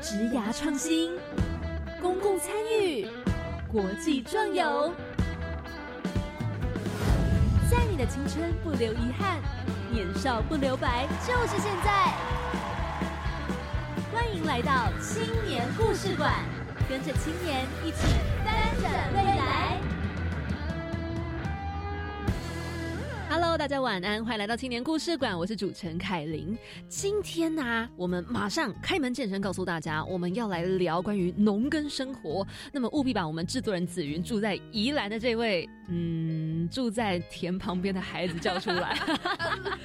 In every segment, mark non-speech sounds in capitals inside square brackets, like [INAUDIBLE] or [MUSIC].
职涯创新、公共参与、国际壮游，在你的青春不留遗憾，年少不留白，就是现在。欢迎来到青年故事馆，跟着青年一起翻转未来。Hello，大家晚安，欢迎来到青年故事馆，我是主持人凯琳。今天呢、我们马上开门见山告诉大家，我们要来聊关于农耕生活。那么务必把我们制作人紫云住在宜兰的这位，嗯，住在田旁边的孩子叫出来。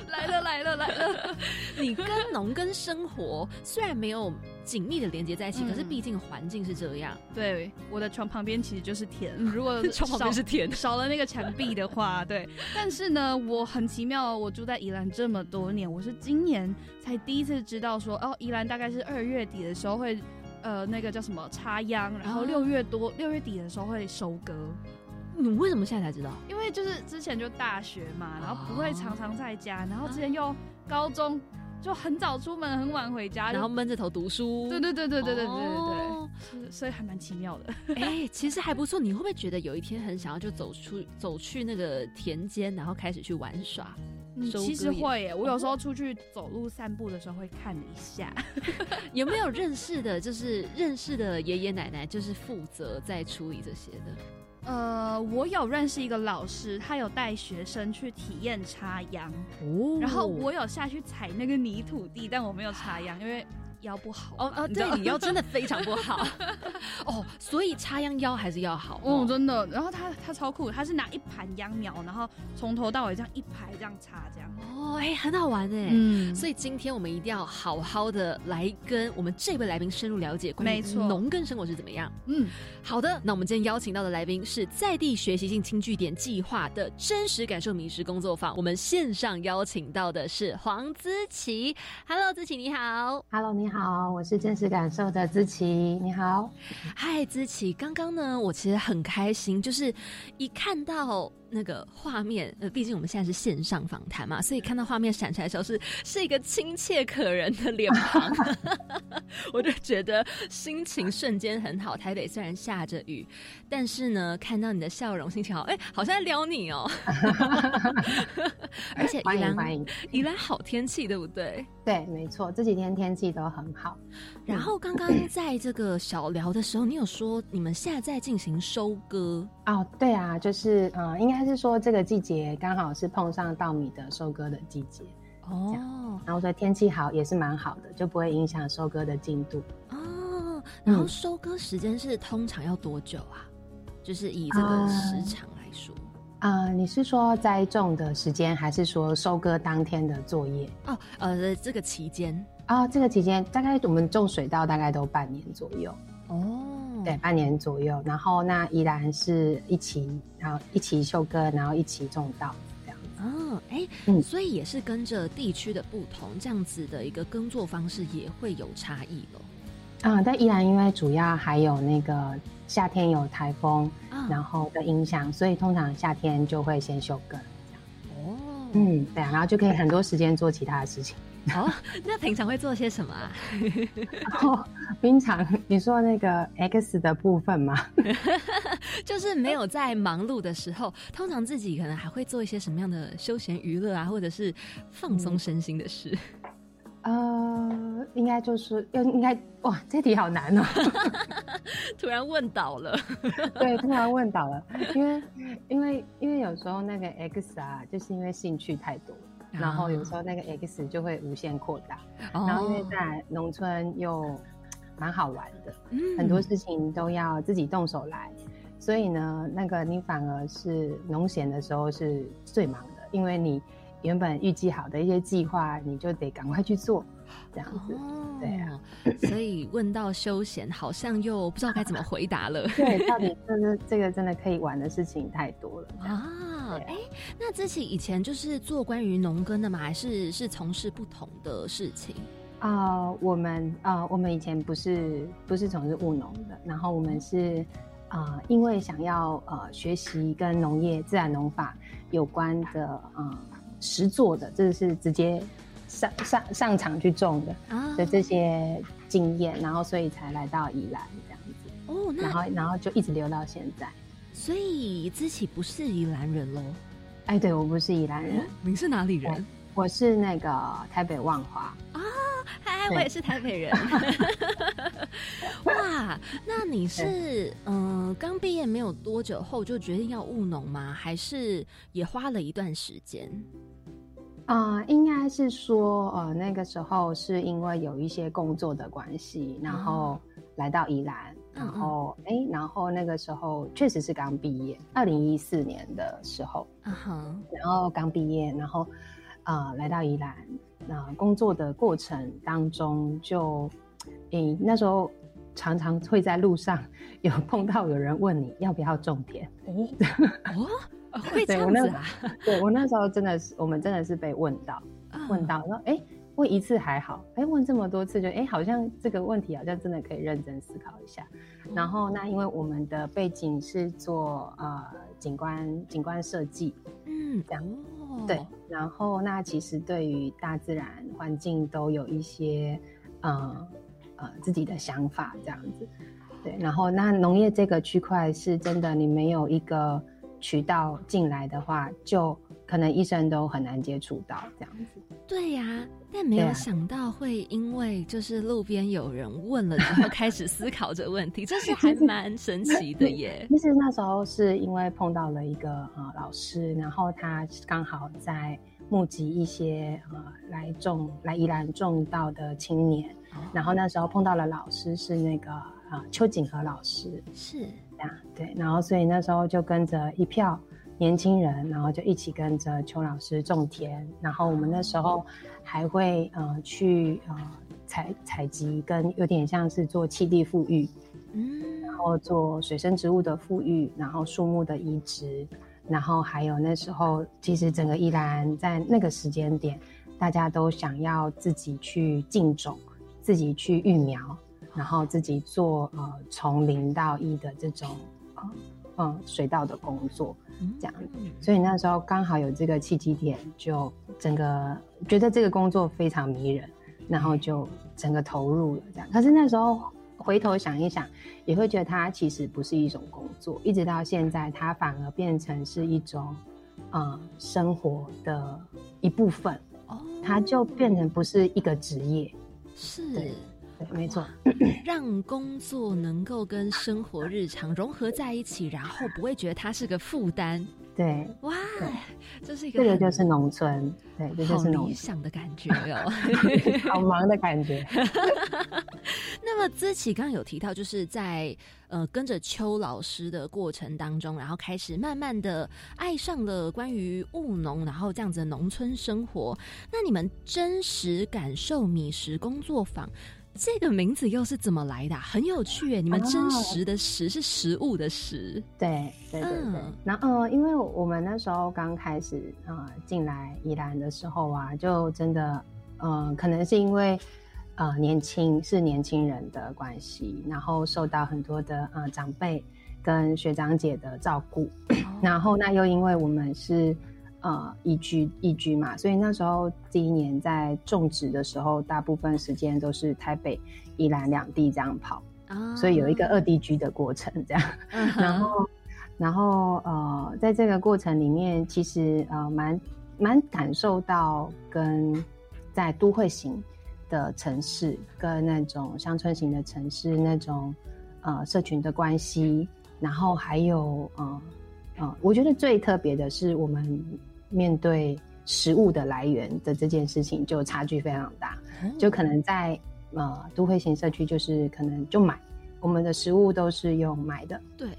来了来了来了！[LAUGHS] 你跟农耕生活虽然没有紧密的连接在一起，嗯可是毕竟环境是这样，对，我的床旁边其实就是田。[LAUGHS] 如果床旁边是田少少了那个墙壁的话，对。[LAUGHS] 但是呢，我很奇妙，我住在宜兰这么多年，我是今年才第一次知道说，哦，宜兰大概是二月底的时候会，呃，那个叫什么插秧，然后哦六月多六月底的时候会收割。你为什么现在才知道？因为就是之前就大学嘛，然后不会常常在家，然后之前又高中就很早出门，很晚回家，然后就闷着头读书。对对对对对对对对所以还蛮奇妙的。哎、其实还不错。你会不会觉得有一天很想要就走出走去那个田间，然后开始去玩耍？嗯，其实也会耶，我有时候出去走路散步的时候会看一下。[LAUGHS] 有没有认识的，就是认识的爷爷奶奶，就是负责在处理这些的？呃，我有认识一个老师，他有带学生去体验插秧，哦。然后我有下去踩那个泥土地，但我没有插秧，因为腰不好。哦哦，对，你腰真的非常不好 [LAUGHS] 哦，所以插秧腰还是要好哦。哦，真的。然后他他超酷，他是拿一盘秧苗，然后从头到尾这样一排这样插，这样。哦，哎、很好玩哎。嗯所以今天我们一定要好好的来跟我们这位来宾深入了解关于没错农耕生活是怎么样。嗯，好的，那我们今天邀请到的来宾是在地学习性轻据点计划的真实感受迷失工作坊。我们线上邀请到的是黄姿琪。Hello，姿琪你好。Hello，你你好，我是真实感受的知琪，你好。嗨，知琪，刚刚呢，我其实很开心，就是一看到那个画面，呃，毕竟我们现在是线上访谈嘛，所以看到画面闪出来的时候是是一个亲切可人的脸庞，[LAUGHS] 我就觉得心情瞬间很好。台北虽然下着雨，但是呢，看到你的笑容，心情好，哎、好像在撩你哦。[LAUGHS] [LAUGHS] 而且欢宜兰。宜兰好天气，对不对？对，没错，这几天天气都很好。然后刚刚 [CLEARS THROAT] 在这个小聊的时候，你有说你们现在在进行收割。哦，对啊，就是呃，应该是说这个季节刚好是碰上稻米的收割的季节，哦然后所以天气好也是蛮好的，就不会影响收割的进度。哦，然后收割时间是通常要多久啊？就是以这个啊时长来说，啊、你是说栽种的时间，还是说收割当天的作业？哦，呃，这个期间啊、这个期间大概我们种水稻大概都半年左右，哦，对，，半年左右。然后那依然是一起，然后一起收割，然后一起种稻这样子。哦，哎，嗯所以也是跟着地区的不同，这样子的一个耕作方式也会有差异咯。啊、但依然因为主要还有那个夏天有台风，啊然后的影响，所以通常夏天就会先休耕。哦，嗯，对啊，然后就可以很多时间做其他的事情。哦，那平常会做些什么啊？然 [LAUGHS] 后平常你说那个 X 的部分吗，[LAUGHS] 就是没有在忙碌的时候，通常自己可能还会做一些什么样的休闲娱乐啊，或者是放松身心的事。呃，应该就是又应该哇，这题好难哦。[LAUGHS] 突然问倒了，对，突然问倒了，因为因为因为有时候那个 X 啊，就是因为兴趣太多，然后有时候那个 X 就会无限扩大，哦然后因为在农村又蛮好玩的，嗯很多事情都要自己动手来，所以呢，那个你反而是农闲的时候是最忙的，因为你原本预计好的一些计划，你就得赶快去做，这样子。哦对啊，所以问到休闲，好像又不知道该怎么回答了。对，到底就 [LAUGHS] 是这个真的可以玩的事情太多了。啊，对哎、那之前以前就是做关于农耕的吗？还是是从事不同的事情？啊、我们啊、我们以前不是不是从事务农的，然后我们是啊、因为想要呃学习跟农业自然农法有关的啊实做的，这是直接上上上场去种的啊的这些经验，然后所以才来到宜兰这样子。哦，然后然后就一直留到现在。所以自己不是宜兰人喽？哎，对我不是宜兰人，你是哪里人？我是那个台北万华啊，嗨，我也是台北人。[LAUGHS] 哇，那你是嗯刚毕业没有多久后就决定要务农吗？还是也花了一段时间？啊，应该是说呃那个时候是因为有一些工作的关系，然后来到宜兰，然后哎，然后那个时候确实是刚毕业，二零一四年的时候，嗯哼，然后刚毕业，然后。啊，来到宜兰，那工作的过程当中，就，诶，那时候常常会在路上有碰到有人问你要不要种田哦 [LAUGHS] 哦，会这样子啊？对我那时候真的是，我们真的是被问到，问到说，哎，问一次还好，哎，问这么多次就，哎，好像这个问题好像真的可以认真思考一下。然后那因为我们的背景是做呃景观景观设计，嗯，这样。对，然后那其实对于大自然环境都有一些，呃呃自己的想法这样子。对，然后那农业这个区块是真的，你没有一个渠道进来的话，就可能一生都很难接触到这样子。对呀。但没有想到会因为就是路边有人问了之后 [LAUGHS] 开始思考这问题，这是还蛮神奇的耶。其实那时候是因为碰到了一个呃老师，然后他刚好在募集一些呃来种来宜兰种稻的青年，然后那时候碰到了老师是那个啊邱景和老师，是这样对，然后所以那时候就跟着一票。年轻人，然后就一起跟着邱老师种田，然后我们那时候还会呃去呃采采集，跟有点像是做气地富裕，嗯，然后做水生植物的富裕，然后树木的移植，然后还有那时候其实整个宜兰在那个时间点，大家都想要自己去进种，自己去育苗，然后自己做呃从零到一的这种呃嗯水稻的工作。这样，所以那时候刚好有这个契机点，就整个觉得这个工作非常迷人，然后就整个投入了这样。可是那时候回头想一想，也会觉得它其实不是一种工作，一直到现在，它反而变成是一种，呃，生活的一部分。哦，它就变成不是一个职业，是。对，没错，[CLEARS THROAT] 让工作能够跟生活日常融合在一起，然后不会觉得它是个负担。对，哇，这是一个这个就是农村，对，这就是理想的感觉哦，[LAUGHS] 好忙的感觉。[LAUGHS] 那么资琪刚刚有提到，就是在呃跟着邱老师的过程当中，然后开始慢慢的爱上了关于务农，然后这样子的农村生活。那你们真实感受米食工作坊。这个名字又是怎么来的？很有趣耶！你们真实的“食”是食物的“食”，对对对对。然后，因为我们那时候刚开始啊进来宜兰的时候啊，就真的，嗯，可能是因为呃年轻是年轻人的关系，然后受到很多的呃长辈跟学长姐的照顾，然后那又因为我们是。呃，移居移居嘛，所以那时候第一年在种植的时候，大部分时间都是台北、宜兰两地这样跑，所以有一个二地居的过程这样。[LAUGHS] 然后，然后呃，在这个过程里面，其实呃蛮蛮感受到跟在都会型的城市跟那种乡村型的城市那种呃社群的关系，然后还有呃呃，我觉得最特别的是我们。面对食物的来源的这件事情，就差距非常大。就可能在呃都会型社区，就是可能就买我们的食物都是用买的，对，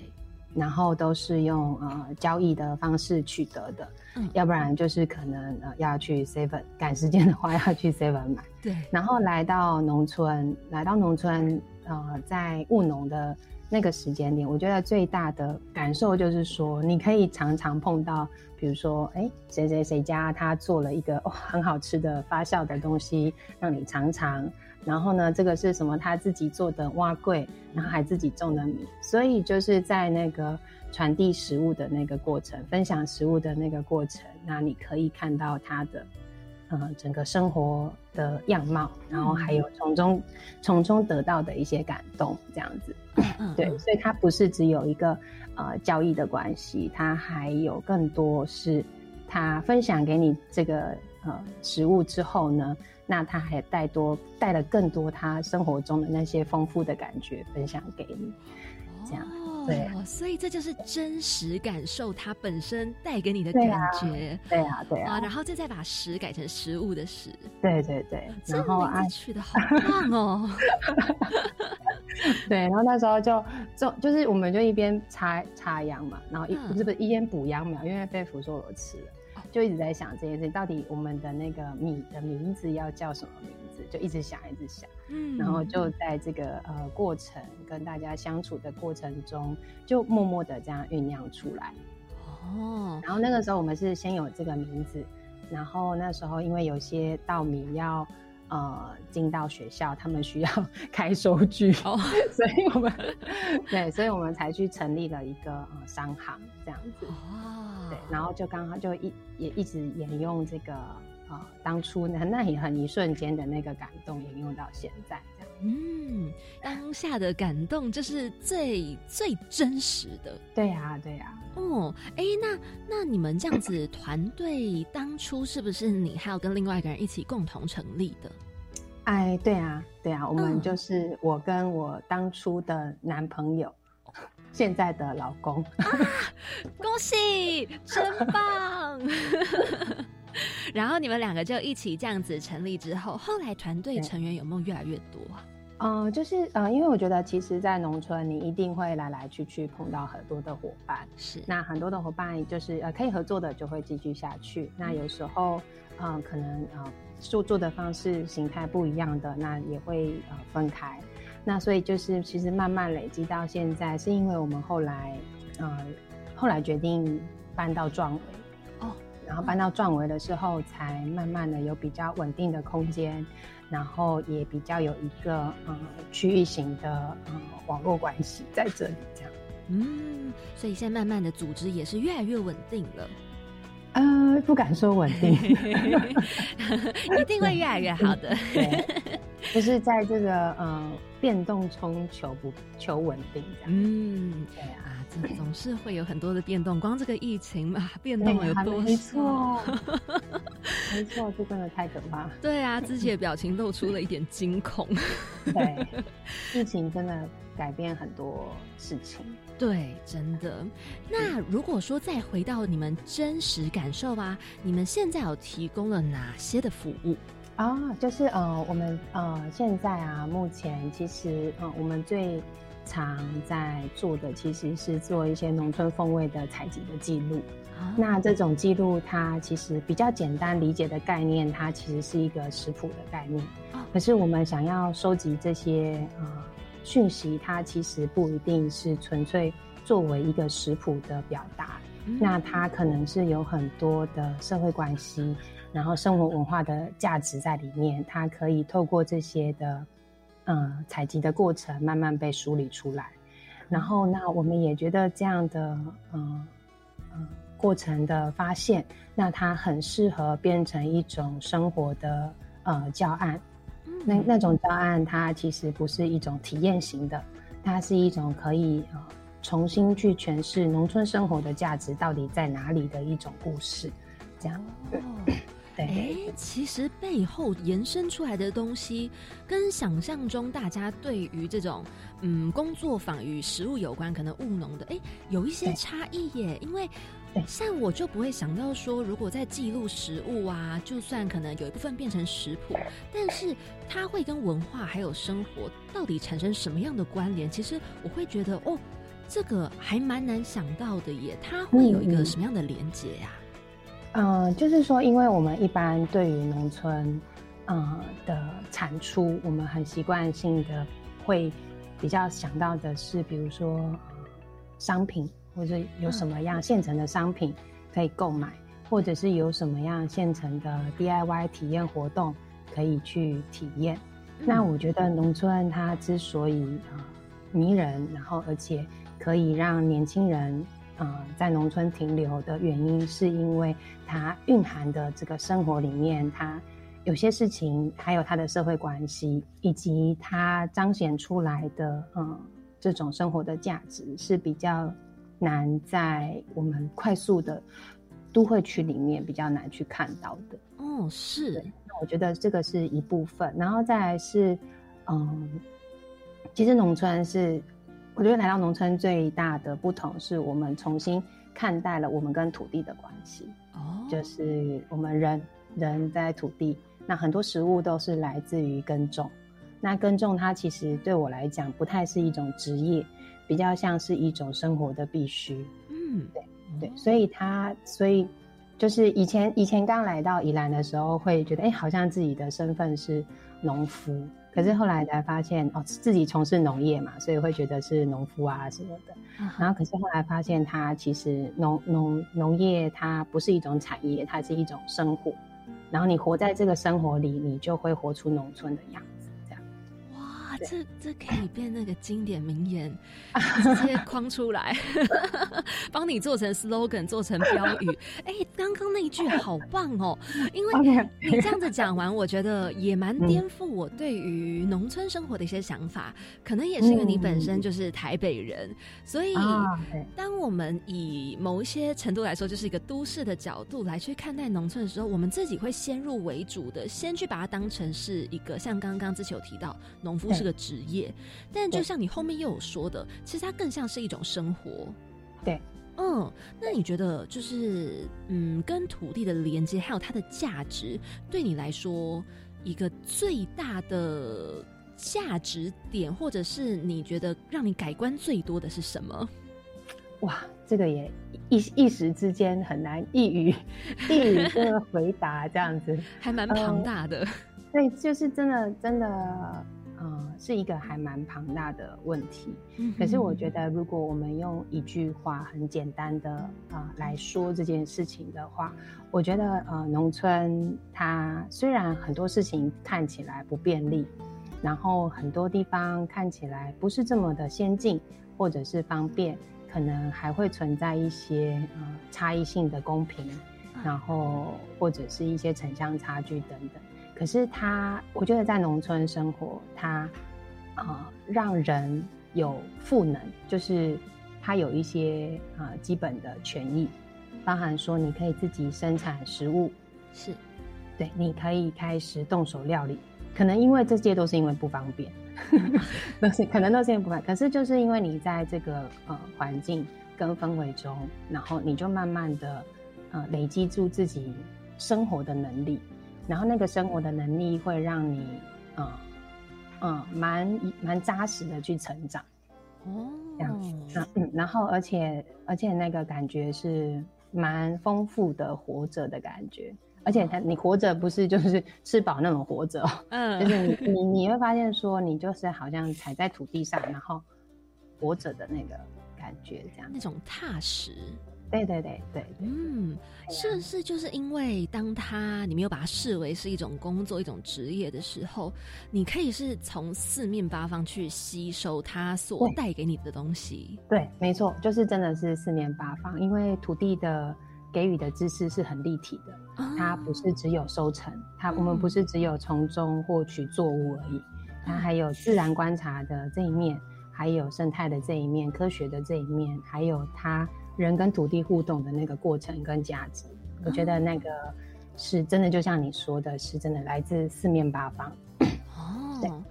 然后都是用呃交易的方式取得的，嗯，要不然就是可能呃要去 seven 赶时间的话要去 seven 买，对。然后来到农村，来到农村，呃，在务农的那个时间点，我觉得最大的感受就是说，你可以常常碰到。比如说，哎，谁谁谁家他做了一个很好吃的发酵的东西，让你尝尝。然后呢，这个是什么？他自己做的蛙桂，然后还自己种的米。所以就是在那个传递食物的那个过程，分享食物的那个过程，那你可以看到他的呃整个生活的样貌，然后还有从中从中得到的一些感动，这样子。对，所以它不是只有一个呃交易的关系，它还有更多是他分享给你这个呃食物之后呢，那他还带多带了更多他生活中的那些丰富的感觉分享给你，对，所以这就是真实感受它本身带给你的感觉。对啊，对啊。然后这再把食改成食物的食。对对对。然后啊，取的好棒哦。[LAUGHS] 对，然后那时候就就就是我们就一边插插秧嘛，然后一不是不是一边补秧苗，因为被福寿螺吃了，就一直在想这件事情，到底我们的那个米的名字要叫什么名字，就一直想一直想。嗯，然后就在这个呃过程跟大家相处的过程中，就默默的这样酝酿出来。哦，然后那个时候我们是先有这个名字，然后那时候因为有些稻米要呃进到学校，他们需要 [LAUGHS] 开收据，哦，[LAUGHS] 所以我们对，所以我们才去成立了一个呃商行这样子。哦，对，然后就刚好就一也一直沿用这个。啊，当初那那也很一瞬间的那个感动，沿用到现在这样。嗯，当下的感动就是最最真实的。对呀，对呀。哦，哎，那那你们这样子团队当初是不是你还有跟另外一个人一起共同成立的？哎，对啊，对啊，我们就是我跟我当初的男朋友，现在的老公。[LAUGHS] 恭喜，真棒！[LAUGHS] [LAUGHS] 然后你们两个就一起这样子成立之后，后来团队成员有没有越来越多啊？嗯，就是呃，因为我觉得其实，在农村你一定会来来去去碰到很多的伙伴，是。那很多的伙伴就是呃可以合作的就会继续下去，那有时候嗯可能呃做做的方式形态不一样的，那也会呃分开，那所以就是其实慢慢累积到现在，是因为我们后来呃后来决定搬到壮围。然后搬到壮围的时候，才慢慢的有比较稳定的空间，然后也比较有一个嗯区域型的嗯网络关系在这里这样。嗯，所以现在慢慢的组织也是越来越稳定了。呃，不敢说稳定 [LAUGHS] [LAUGHS] 一定会越来越好的。对，就是在这个呃变动中求不求稳定这样。嗯，对啊。总是会有很多的变动，光这个疫情嘛，变动有多？没错，没错，这真的太可怕。对啊，自己的表情露出了一点惊恐。[LAUGHS] 对，疫情真的改变很多事情。对，真的。那如果说再回到你们真实感受吧，你们现在有提供了哪些的服务啊？就是呃，我们呃现在啊，目前其实呃，我们最常在做的其实是做一些农村风味的采集的记录。那这种记录，它其实比较简单理解的概念，它其实是一个食谱的概念。可是我们想要收集这些呃讯息，它其实不一定是纯粹作为一个食谱的表达。那它可能是有很多的社会关系，然后生活文化的价值在里面。它可以透过这些的。嗯，采集的过程慢慢被梳理出来，然后那我们也觉得这样的嗯嗯过程的发现，那它很适合变成一种生活的呃教案。那那种教案，它其实不是一种体验型的，它是一种可以呃重新去诠释农村生活的价值到底在哪里的一种故事，这样。哎，其实背后延伸出来的东西，跟想象中大家对于这种嗯工作坊与食物有关，可能务农的，哎，有一些差异耶。因为像我就不会想到说，如果在记录食物啊，就算可能有一部分变成食谱，但是它会跟文化还有生活到底产生什么样的关联？其实我会觉得，哦，这个还蛮难想到的耶。它会有一个什么样的连接呀？嗯，就是说，因为我们一般对于农村，嗯的产出，我们很习惯性的会比较想到的是，比如说商品，或者有什么样现成的商品可以购买，或者是有什么样现成的 DIY 体验活动可以去体验。那我觉得农村它之所以啊迷人，然后而且可以让年轻人呃在农村停留的原因，是因为它蕴含的这个生活里面，它有些事情，还有它的社会关系，以及它彰显出来的嗯这种生活的价值是比较难在我们快速的都会区里面比较难去看到的。哦，是。那我觉得这个是一部分，然后再来是嗯，其实农村是。我觉得来到农村最大的不同是我们重新看待了我们跟土地的关系。哦，就是我们人人在土地，那很多食物都是来自于耕种。那耕种它其实对我来讲不太是一种职业，比较像是一种生活的必须。嗯，对对，所以它所以就是以前以前刚来到宜兰的时候，会觉得哎，好像自己的身份是农夫。可是后来才发现，哦，自己从事农业嘛，所以会觉得是农夫啊什么的。然后，可是后来发现，它其实农农农业它不是一种产业，它是一种生活。然后你活在这个生活里，你就会活出农村的样子。这这可以变那个经典名言，[LAUGHS] 直接框出来，[LAUGHS] 帮你做成 slogan，做成标语。哎，刚刚那一句好棒哦！因为你这样子讲完，我觉得也蛮颠覆我对于农村生活的一些想法。可能也是因为你本身就是台北人，所以当我们以某一些程度来说，就是一个都市的角度来去看待农村的时候，我们自己会先入为主的，先去把它当成是一个像刚刚之前有提到，农夫是。的职业，但就像你后面又有说的，其实它更像是一种生活。对，嗯，那你觉得就是嗯，跟土地的连接还有它的价值，对你来说一个最大的价值点，或者是你觉得让你改观最多的是什么？哇，这个也一一时之间很难一语一语的回答，这样子 [LAUGHS] 还蛮庞大的。对，就是真的真的。嗯，是一个还蛮庞大的问题。嗯，可是我觉得，如果我们用一句话很简单的啊来说这件事情的话，我觉得呃，农村它虽然很多事情看起来不便利，然后很多地方看起来不是这么的先进或者是方便，可能还会存在一些呃差异性的公平，然后或者是一些城乡差距等等。可是他，我觉得在农村生活，他，呃，让人有赋能，就是他有一些啊基本的权益，包含说你可以自己生产食物，是，对，你可以开始动手料理，可能因为这些都是因为不方便，[LAUGHS] 都是可能都是因为不方便，可是就是因为你在这个呃环境跟氛围中，然后你就慢慢的呃累积住自己生活的能力。然后那个生活的能力会让你，嗯嗯，蛮蛮扎实的去成长，哦，这样子，嗯，然后而且而且那个感觉是蛮丰富的活着的感觉，而且他你活着不是就是吃饱那种活着，嗯，就是你你你会发现说你就是好像踩在土地上，然后活着的那个感觉，这样那种踏实。对对对对，嗯，是不是就是因为当他你没有把它视为是一种工作、一种职业的时候，你可以是从四面八方去吸收它所带给你的东西？对，没错，就是真的是四面八方，因为土地的给予的知识是很立体的，它不是只有收成，它我们不是只有从中获取作物而已，它还有自然观察的这一面，还有生态的这一面，科学的这一面，还有它。人跟土地互动的那个过程跟价值，我觉得那个是真的，就像你说的，是真的来自四面八方。哦，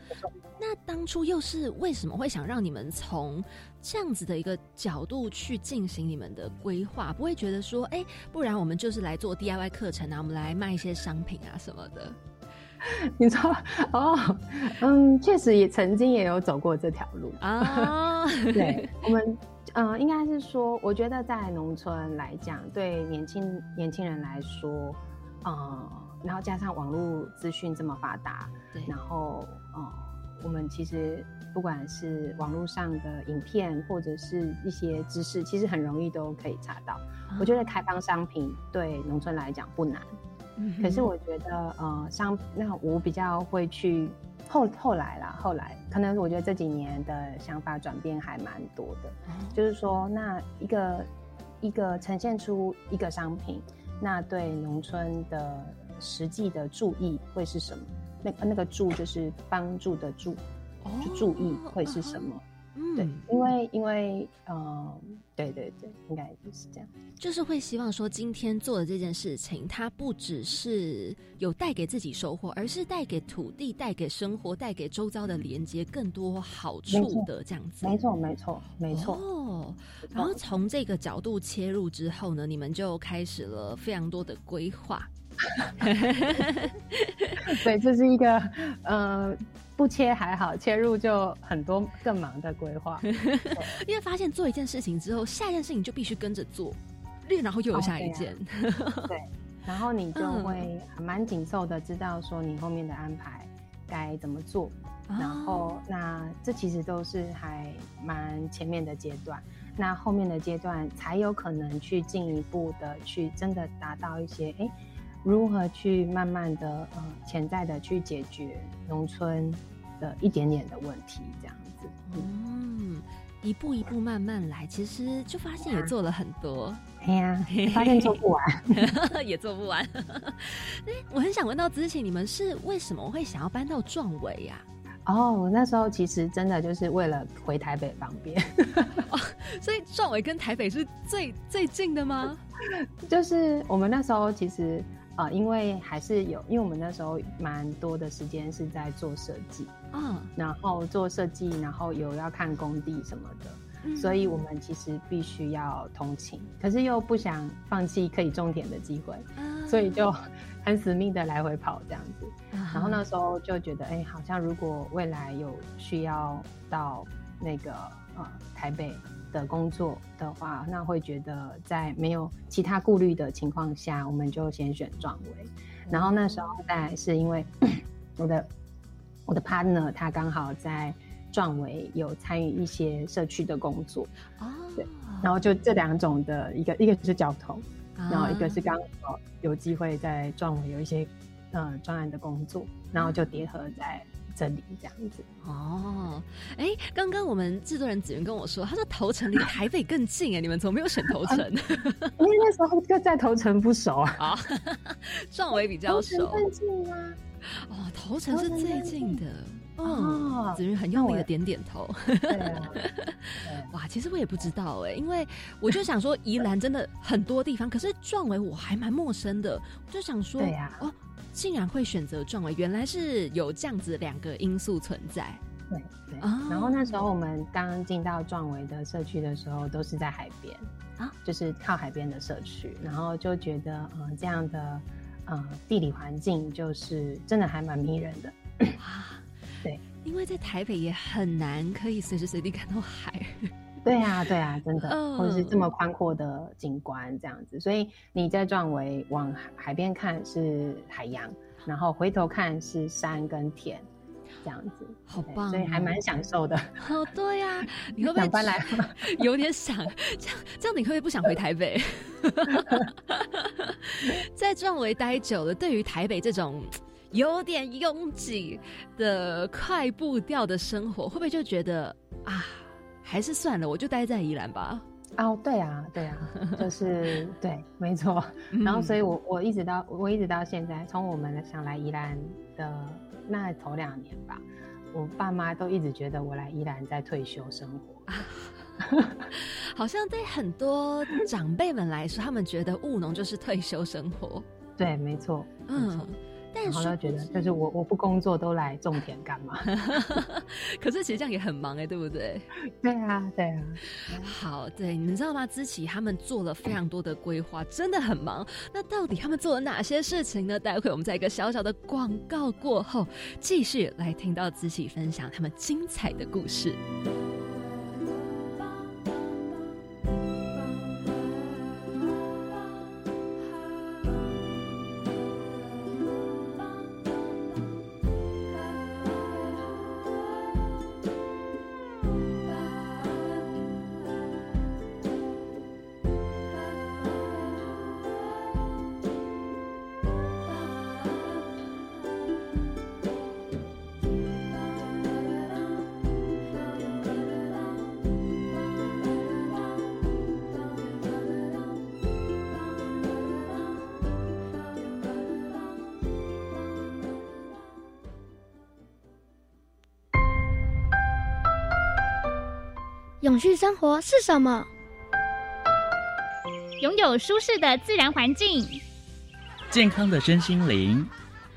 那当初又是为什么会想让你们从这样子的一个角度去进行你们的规划？不会觉得说，哎，不然我们就是来做 DIY 课程啊，我们来卖一些商品啊什么的。[LAUGHS] 你说哦，嗯，确实也曾经也有走过这条路啊。[LAUGHS] 对，我们。嗯，应该是说，我觉得在农村来讲，对年轻年轻人来说，嗯，然后加上网络资讯这么发达，对，然后，嗯，我们其实不管是网络上的影片或者是一些知识，其实很容易都可以查到。我觉得开放商品对农村来讲不难，可是我觉得，呃，商那我比较会去。后后来啦，后来可能我觉得这几年的想法转变还蛮多的，就是说，那一个一个呈现出一个商品，那对农村的实际的注意会是什么？那那个注就是帮助的助，就注意会是什么？嗯，对，因为因为呃，对对对，应该就是这样。就是会希望说，今天做的这件事情，它不只是有带给自己收获，而是带给土地、带给生活、带给周遭的连接更多好处的这样子。没错，没错，没错。哦，然后从这个角度切入之后呢，你们就开始了非常多的规划。[LAUGHS] 对，这是一个呃，不切还好，切入就很多更忙的规划。[LAUGHS] 因为发现做一件事情之后，下一件事情就必须跟着做，然后又有下一件。对，然后你就会蛮紧凑的知道说你后面的安排该怎么做。然后那这其实都是还蛮前面的阶段，那后面的阶段才有可能去进一步的去真的达到一些哎。如何去慢慢的呃潜在的去解决农村的一点点的问题，这样子，嗯，一步一步慢慢来，其实就发现也做了很多，哎呀，[LAUGHS] 发现做不完，[LAUGHS] 也做不完。[LAUGHS] 哎，我很想问到子晴，你们是为什么会想要搬到壮围呀？哦，我那时候其实真的就是为了回台北方便，哦，所以壮围跟台北是最最近的吗？就是我们那时候其实。啊，因为还是有，因为我们那时候蛮多的时间是在做设计，嗯，然后做设计，然后有要看工地什么的，所以我们其实必须要通勤，可是又不想放弃可以种田的机会，所以就很死命的来回跑这样子。然后那时候就觉得，哎，好像如果未来有需要到那个呃台北。的工作的话，那会觉得在没有其他顾虑的情况下，我们就先选壮维。然后那时候在是因为我的我的 partner 他刚好在壮维有参与一些社区的工作哦，对，然后就这两种的一个一个是交通，然后一个是刚好有机会在壮维有一些呃专案的工作，然后就叠合在。这里这样子哦，哎，刚刚我们制作人子云跟我说，他说头城离台北更近哎，你们怎么没有选头城？因为那时候就在头城不熟啊，[LAUGHS] 壮伟比较熟。更近啊，哦，头城是最近的哦。子云很用力的点点头。哇，其实我也不知道哎，因为我就想说宜兰真的很多地方，可是壮伟我还蛮陌生的，我就想说，对呀，哦。竟然会选择壮伟，原来是有这样子两个因素存在。对对，然后那时候我们刚进到壮伟的社区的时候，都是在海边啊，就是靠海边的社区，然后就觉得嗯，这样的嗯地理环境就是真的还蛮迷人的。啊，对，因为在台北也很难可以随时随地看到海。对啊，对啊，真的，或者是这么宽阔的景观这样子，所以你在壮围往海边看是海洋，然后回头看是山跟田，这样子，好棒，所以还蛮享受的。[LAUGHS] 哦，对呀，你会不会搬来？[LAUGHS] 有点想，这样这样你会不会不想回台北？在壮围待久了，对于台北这种有点拥挤的快步调的生活，会不会就觉得啊？还是算了，我就待在宜兰吧。哦，对啊，对啊，就是 [LAUGHS] 对，没错。然后，所以我我一直到我一直到现在，从我们想来宜兰的那头两年吧，我爸妈都一直觉得我来宜兰在退休生活。[LAUGHS] 好像对很多长辈们来说，他们觉得务农就是退休生活。[LAUGHS] 对，没错，嗯。然后他觉得，就是我我不工作都来种田干嘛？[LAUGHS] 可是其实这样也很忙哎，对不对？[LAUGHS] 对啊，对啊。[LAUGHS] 好，对，你们知道吗？知琪他们做了非常多的规划，真的很忙。那到底他们做了哪些事情呢？待会我们在一个小小的广告过后，继续来听到知琪分享他们精彩的故事。永续生活是什么？拥有舒适的自然环境，健康的身心灵，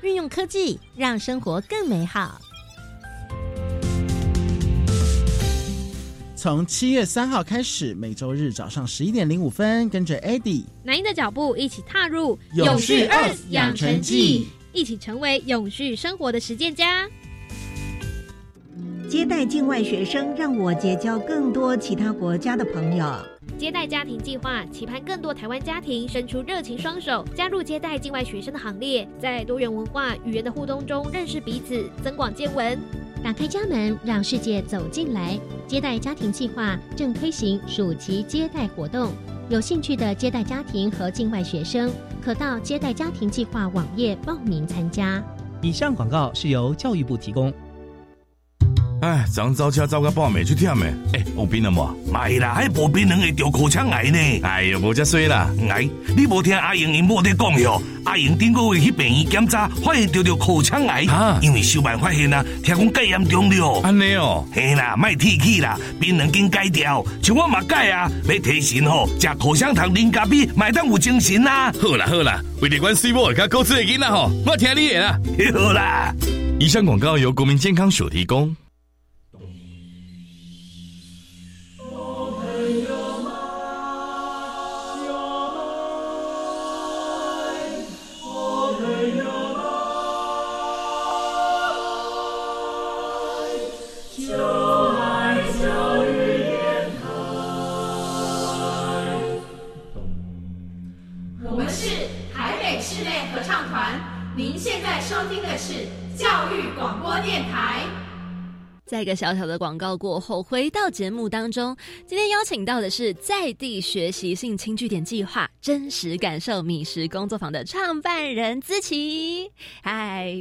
运用科技让生活更美好。从七月三号开始，每周日早上十一点零五分，跟着 Eddie 南英的脚步，一起踏入永续二养成记，一起成为永续生活的实践家。接待境外学生，让我结交更多其他国家的朋友。接待家庭计划期盼更多台湾家庭伸出热情双手，加入接待境外学生的行列，在多元文化语言的互动中认识彼此，增广见闻。打开家门，让世界走进来。接待家庭计划正推行暑期接待活动，有兴趣的接待家庭和境外学生，可到接待家庭计划网页报名参加。以上广告是由教育部提供。哎，昨走车走到半暝就忝诶！哎，有病了无？没啦，还无病人会得口腔癌呢。哎呦，无遮衰啦！哎，你无听阿英因某在讲哟？阿英顶个月去病院检查，发现得着口腔癌，因为小办发现啊，听讲介严重了。安尼哦，嘿啦，卖提起啦，病人经戒掉，像我嘛戒啊，要提神吼，食口香糖、啉咖啡，买当有精神啦。好啦好啦，为了关水某，甲高智的囡仔吼，我听你的啦。[LAUGHS] 好啦，以上广告由国民健康署提供。在一个小小的广告过后，回到节目当中，今天邀请到的是在地学习性轻据点计划真实感受米食工作坊的创办人资琪。嗨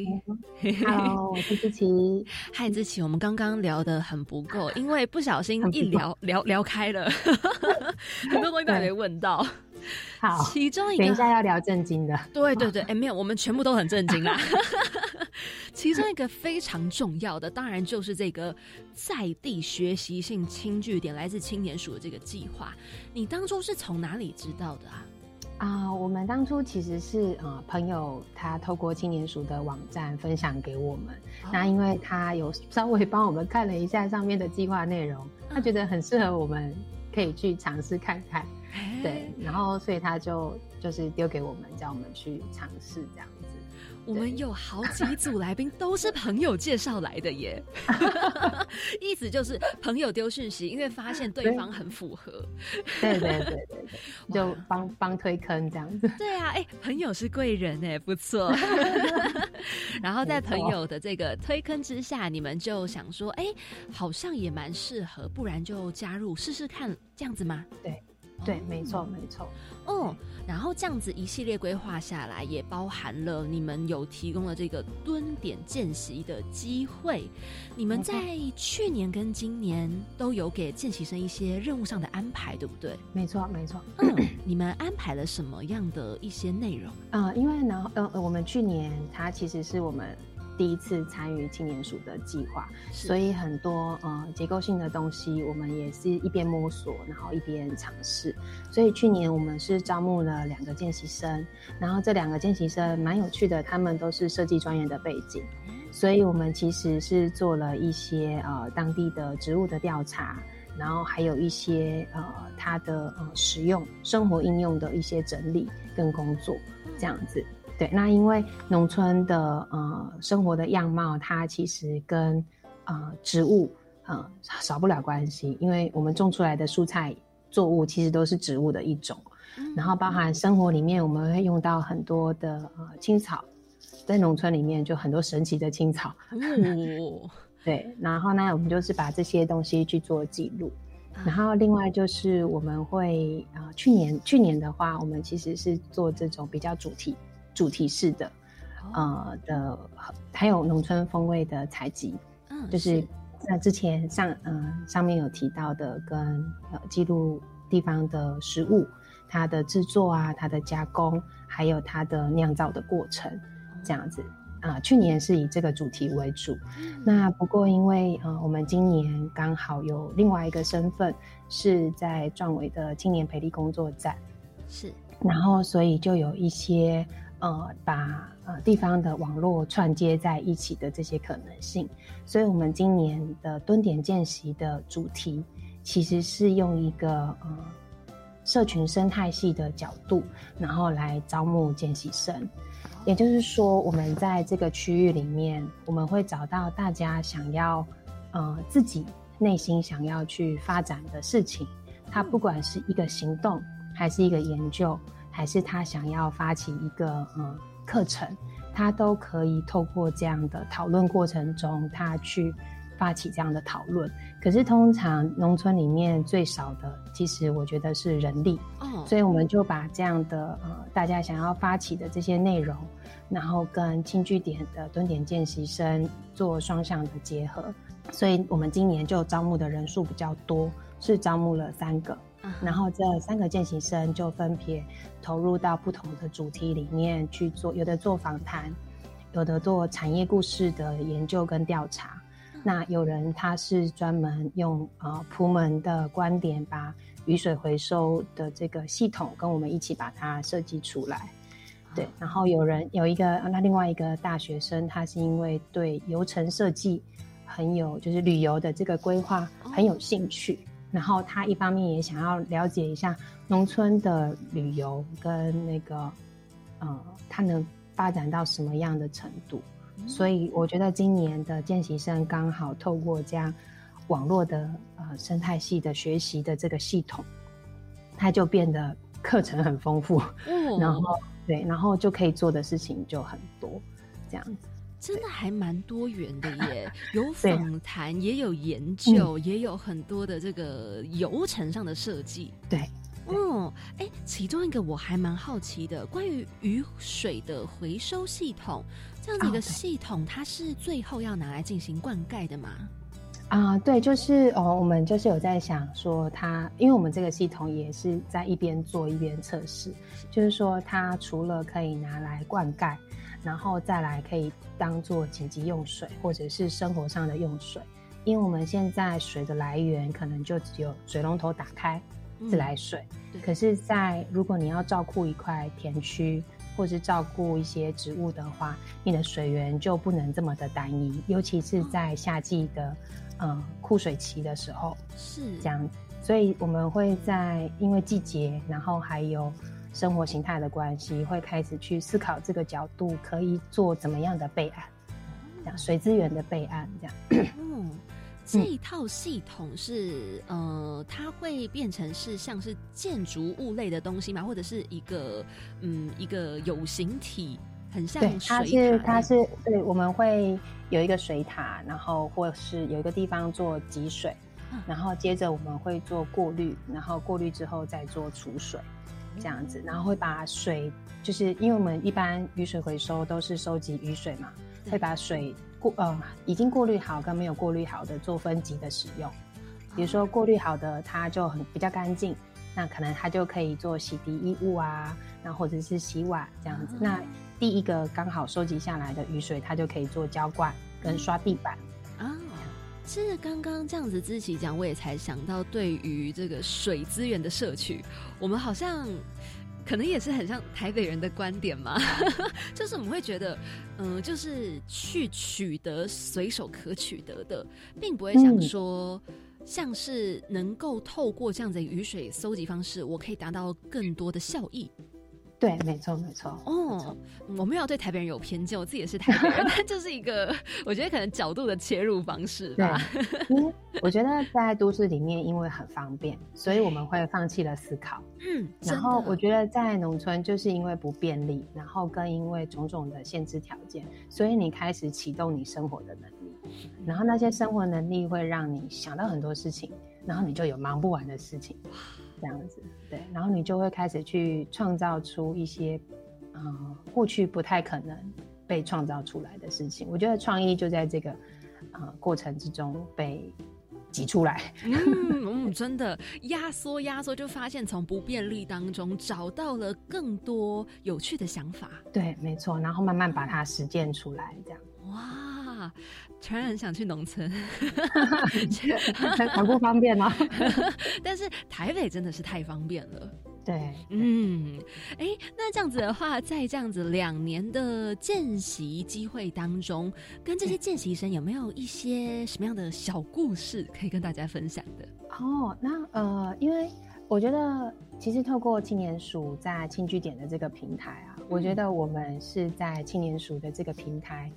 ，Hello，我是资琪。[LAUGHS] 嗨，资琪，我们刚刚聊的很不够，因为不小心一聊聊聊开了，[LAUGHS] 很多东西都还没问到。[LAUGHS] 好，其中一个等一下要聊正经的。对对对，哎，没有，我们全部都很正经啦。[LAUGHS] 其中一个非常重要的，当然就是这个在地学习性轻据点，来自青年署的这个计划。你当初是从哪里知道的啊？啊，我们当初其实是呃朋友他透过青年署的网站分享给我们，那因为他有稍微帮我们看了一下上面的计划内容，他觉得很适合我们，可以去尝试看看。对，然后所以他就就是丢给我们，叫我们去尝试这样子。我们有好几组来宾都是朋友介绍来的耶，[LAUGHS] 意思就是朋友丢讯息，因为发现对方很符合。对对对对对，[LAUGHS] 就帮帮推坑这样子。对啊，哎，朋友是贵人哎，不错。[LAUGHS] 然后在朋友的这个推坑之下，你们就想说，哎，好像也蛮适合，不然就加入试试看，这样子吗？对。对，没错，没错。哦，然后这样子一系列规划下来，也包含了你们有提供了这个蹲点见习的机会。你们在去年跟今年都有给见习生一些任务上的安排，对不对？没错，没错。嗯，你们安排了什么样的一些内容？啊，因为呢，呃，我们去年它其实是我们。第一次参与青年署的计划，所以很多呃结构性的东西，我们也是一边摸索，然后一边尝试。所以去年我们是招募了两个见习生，然后这两个见习生蛮有趣的，他们都是设计专业的背景，所以我们其实是做了一些呃当地的植物的调查，然后还有一些呃它的呃使用生活应用的一些整理跟工作这样子。对，那因为农村的呃生活的样貌，它其实跟呃植物呃少不了关系，因为我们种出来的蔬菜作物其实都是植物的一种，然后包含生活里面我们会用到很多的呃青草，在农村里面就很多神奇的青草，[LAUGHS] 对，然后呢我们就是把这些东西去做记录，然后另外就是我们会啊去年去年的话，我们其实是做这种比较主题。主题式的，呃的，还有农村风味的采集，嗯，就是。那之前上，嗯，上面有提到的，跟呃记录地方的食物，它的制作啊，它的加工，还有它的酿造的过程，这样子，啊，去年是以这个主题为主。那不过因为呃，我们今年刚好有另外一个身份是在壮伟的青年培力工作站，是，然后所以就有一些呃，把呃地方的网络串接在一起的这些可能性。所以我们今年的蹲点见习的主题其实是用一个呃社群生态系的角度，然后来招募见习生。也就是说，我们在这个区域里面，我们会找到大家想要，呃，自己内心想要去发展的事情。它不管是一个行动，还是一个研究，还是他想要发起一个嗯课程，他都可以透过这样的讨论过程中，他去发起这样的讨论。可是通常农村里面最少的，其实我觉得是人力。哦，所以我们就把这样的呃大家想要发起的这些内容。然后跟轻据点的蹲点见习生做双向的结合，所以我们今年就招募的人数比较多，是招募了三个。然后这三个见习生就分别投入到不同的主题里面去做，有的做访谈，有的做产业故事的研究跟调查。那有人他是专门用呃普门的观点，把雨水回收的这个系统跟我们一起把它设计出来。对，然后有人有一个，那另外一个大学生，他是因为对游程设计很有，就是旅游的这个规划很有兴趣，然后他一方面也想要了解一下农村的旅游跟那个，呃，他能发展到什么样的程度，所以我觉得今年的见习生刚好透过这样网络的呃生态系的学习的这个系统，他就变得课程很丰富，[LAUGHS] 然后。对，然后就可以做的事情就很多，这样子，真的还蛮多元的 [LAUGHS] 耶。有访谈，也有研究，也有很多的这个流程上的设计。对，嗯，哎，其中一个我还蛮好奇的，关于雨水的回收系统，这样的一个系统，它是最后要拿来进行灌溉的吗？啊，对，就是哦，我们就是有在想说，它，因为我们这个系统也是在一边做一边测试，就是说它除了可以拿来灌溉，然后再来可以当做紧急用水或者是生活上的用水，因为我们现在水的来源可能就只有水龙头打开自来水，可是，在如果你要照顾一块田区或是照顾一些植物的话，你的水源就不能这么的单一，尤其是在夏季的。嗯，枯水期的时候是这样，所以我们会在因为季节，然后还有生活形态的关系，会开始去思考这个角度可以做怎么样的备案，这样水资源的备案这样。嗯，这一套系统是呃，它会变成是像是建筑物类的东西嘛？或者是一个嗯。一个有形体？很像对，它是它是对，我们会有一个水塔，然后或是有一个地方做集水，然后接着我们会做过滤，然后过滤之后再做储水，这样子，然后会把水，就是因为我们一般雨水回收都是收集雨水嘛，会把水过呃已经过滤好跟没有过滤好的做分级的使用，比如说过滤好的它就很比较干净，那可能它就可以做洗涤衣物啊，那或者是洗碗这样子，那。第一个刚好收集下来的雨水，它就可以做浇灌跟刷地板啊。是刚刚这样子自己讲，我也才想到，对于这个水资源的摄取，我们好像可能也是很像台北人的观点嘛，[LAUGHS] 就是我们会觉得，嗯，就是去取得随手可取得的，并不会想说，像是能够透过这样子雨水搜集方式，我可以达到更多的效益。对，没错，没错。哦，我没有对台北人有偏见，我自己也是台北人，[LAUGHS] 但就是一个我觉得可能角度的切入方式吧。对，[LAUGHS] 我觉得在都市里面，因为很方便，所以我们会放弃了思考。嗯，然后我觉得在农村，就是因为不便利，然后更因为种种的限制条件，所以你开始启动你生活的能力，然后那些生活能力会让你想到很多事情，然后你就有忙不完的事情。这样子，对，然后你就会开始去创造出一些，呃，过去不太可能被创造出来的事情。我觉得创意就在这个，呃，过程之中被挤出来。嗯，嗯，真的压缩压缩，就发现从不便利当中找到了更多有趣的想法。对，没错，然后慢慢把它实践出来，这样。哇，突然很想去农村，[LAUGHS] 很不方便吗。[LAUGHS] 但是台北真的是太方便了。对，嗯，哎，那这样子的话，在这样子两年的见习机会当中，跟这些见习生有没有一些什么样的小故事可以跟大家分享的？哦，那呃，因为我觉得其实透过青年署在青据点的这个平台啊，我觉得我们是在青年署的这个平台，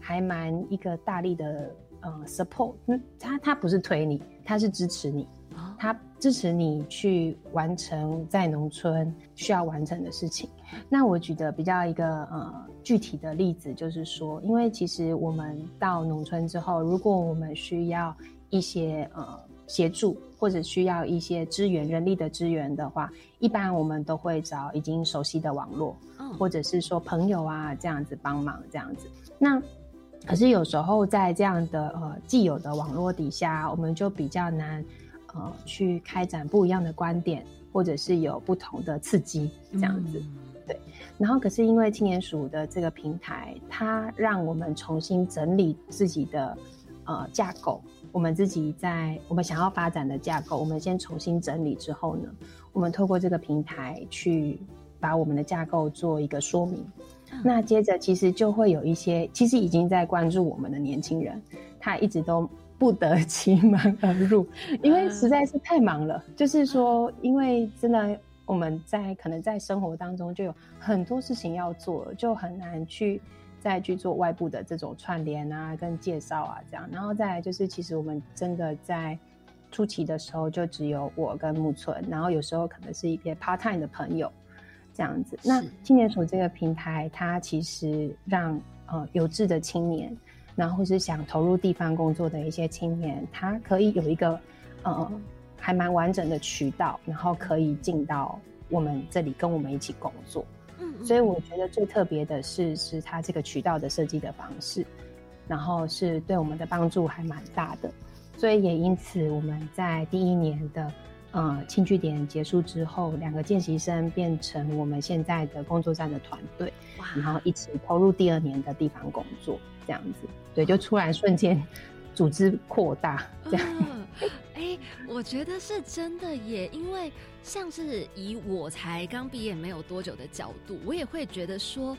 还蛮一个大力的呃 support，嗯，他他不是推你，他是支持你。他支持你去完成在农村需要完成的事情。那我举的比较一个呃具体的例子，就是说，因为其实我们到农村之后，如果我们需要一些呃协助，或者需要一些资源人力的资源的话，一般我们都会找已经熟悉的网络，或者是说朋友啊这样子帮忙这样子。那可是有时候在这样的呃既有的网络底下，我们就比较难。呃，去开展不一样的观点，或者是有不同的刺激，这样子，对。然后，可是因为青年署的这个平台，它让我们重新整理自己的呃架构，我们自己在我们想要发展的架构，我们先重新整理之后呢，我们透过这个平台去把我们的架构做一个说明。那接着，其实就会有一些其实已经在关注我们的年轻人，他一直都。不得其门而入，因为实在是太忙了。就是说，因为真的我们在可能在生活当中就有很多事情要做，就很难去再去做外部的这种串联啊、跟介绍啊这样。然后再来就是，其实我们真的在初期的时候就只有我跟木村，然后有时候可能是一些 part time 的朋友这样子。那青年署这个平台，它其实让呃有志的青年。然后是想投入地方工作的一些青年，他可以有一个呃还蛮完整的渠道，然后可以进到我们这里跟我们一起工作。嗯，所以我觉得最特别的是，是他这个渠道的设计的方式，然后是对我们的帮助还蛮大的。所以也因此，我们在第一年的呃轻据点结束之后，两个见习生变成我们现在的工作站的团队，然后一起投入第二年的地方工作。这样子，对，就突然瞬间组织扩大这样。[LAUGHS] 哎，我觉得是真的耶，因为像是以我才刚毕业没有多久的角度，我也会觉得说。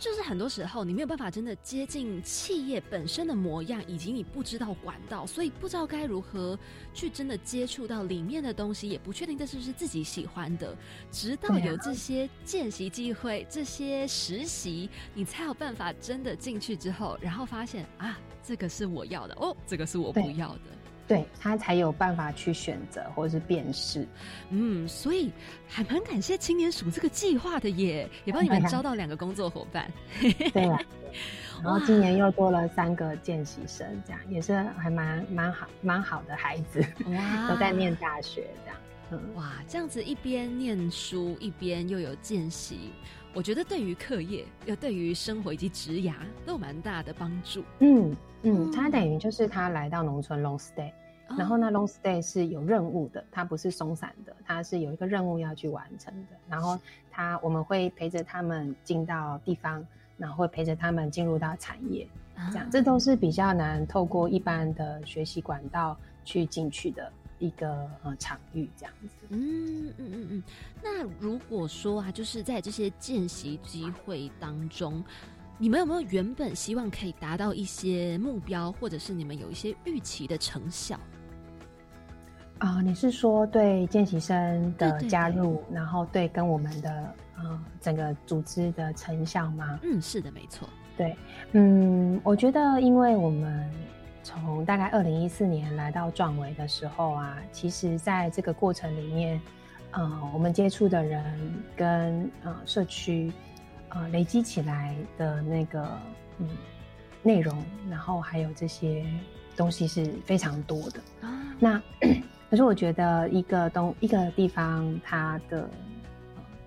就是很多时候你没有办法真的接近企业本身的模样，以及你不知道管道，所以不知道该如何去真的接触到里面的东西，也不确定这是不是自己喜欢的。直到有这些见习机会、这些实习，你才有办法真的进去之后，然后发现啊，这个是我要的哦，这个是我不要的。对他才有办法去选择或者是辨识，嗯，所以还蛮感谢青年署这个计划的耶，也帮你们招到两个工作伙伴。[LAUGHS] 对啊，[LAUGHS] 然后今年又多了三个见习生，这样也是还蛮蛮好蛮好的孩子，哇，[LAUGHS] 都在念大学这样。嗯，哇，这样子一边念书一边又有见习，我觉得对于课业又对于生活以及职涯都有蛮大的帮助。嗯。嗯，他等于就是他来到农村 long stay，然后那 long stay 是有任务的，他不是松散的，他是有一个任务要去完成的。然后他我们会陪着他们进到地方，然后会陪着他们进入到产业，这样这都是比较难透过一般的学习管道去进去的一个呃场域，这样子。嗯嗯嗯嗯。那如果说啊，就是在这些见习机会当中。你们有没有原本希望可以达到一些目标，或者是你们有一些预期的成效？啊，你是说对见习生的加入，然后对跟我们的呃整个组织的成效吗？嗯，是的，没错。对，嗯，我觉得因为我们从大概二零一四年来到壮维的时候啊，其实在这个过程里面，呃，我们接触的人跟呃社区。呃，累积起来的那个嗯内容，然后还有这些东西是非常多的。那 [CLEARS THROAT] 可是我觉得一个东一个地方，它的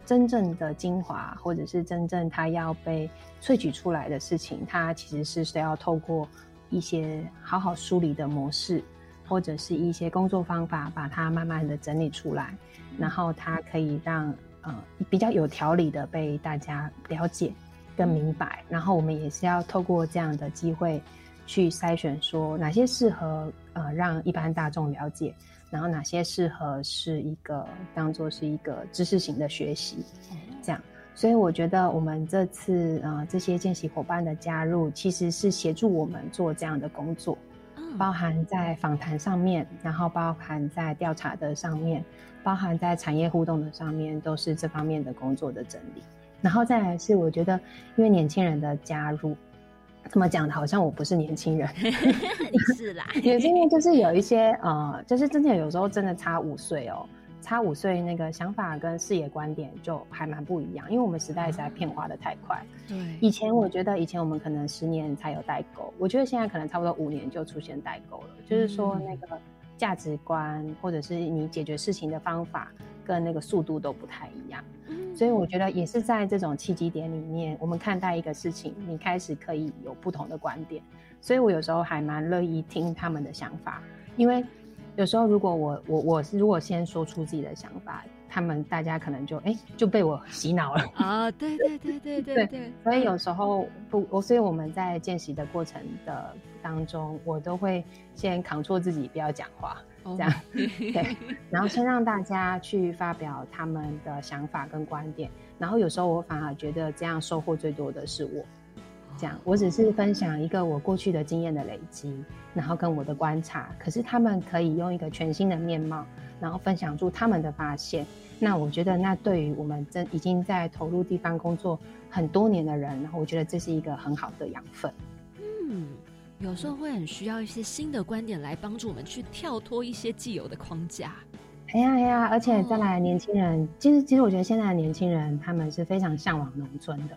真正的精华，或者是真正它要被萃取出来的事情，它其实是需要透过一些好好梳理的模式，或者是一些工作方法，把它慢慢的整理出来，然后它可以让呃比较有条理的被大家了解跟明白。然后我们也是要透过这样的机会去筛选，说哪些适合呃让一般大众了解，然后哪些适合是一个当做是一个知识型的学习，这样。所以我觉得我们这次呃这些见习伙伴的加入，其实是协助我们做这样的工作，包含在访谈上面，然后包含在调查的上面，包含在产业互动的上面，都是这方面的工作的整理。然后再来是我觉得，因为年轻人的加入，怎么讲的，好像我不是年轻人，[LAUGHS] 你是啦，年轻人就是有一些呃，就是真的有时候真的差五岁哦。差五岁，那个想法跟视野观点就还蛮不一样，因为我们时代实在变化的太快。对，以前我觉得以前我们可能十年才有代沟，我觉得现在可能差不多五年就出现代沟了。就是说那个价值观或者是你解决事情的方法跟那个速度都不太一样。所以我觉得也是在这种契机点里面，我们看待一个事情，你开始可以有不同的观点。所以我有时候还蛮乐意听他们的想法，因为。有时候，如果我我我是如果先说出自己的想法，他们大家可能就哎就被我洗脑了啊！对对对对对 [LAUGHS] 对。所以有时候不，我所以我们在见习的过程的当中，我都会先扛住自己不要讲话，这样 [LAUGHS] [LAUGHS] 对，然后先让大家去发表他们的想法跟观点，然后有时候我反而觉得这样收获最多的是我。这样，我只是分享一个我过去的经验的累积，然后跟我的观察。可是他们可以用一个全新的面貌，然后分享出他们的发现。那我觉得，那对于我们真已经在投入地方工作很多年的人，然后我觉得这是一个很好的养分。嗯，有时候会很需要一些新的观点来帮助我们去跳脱一些既有的框架。哎呀哎呀，而且再来年轻人，其实其实我觉得现在的年轻人他们是非常向往农村的。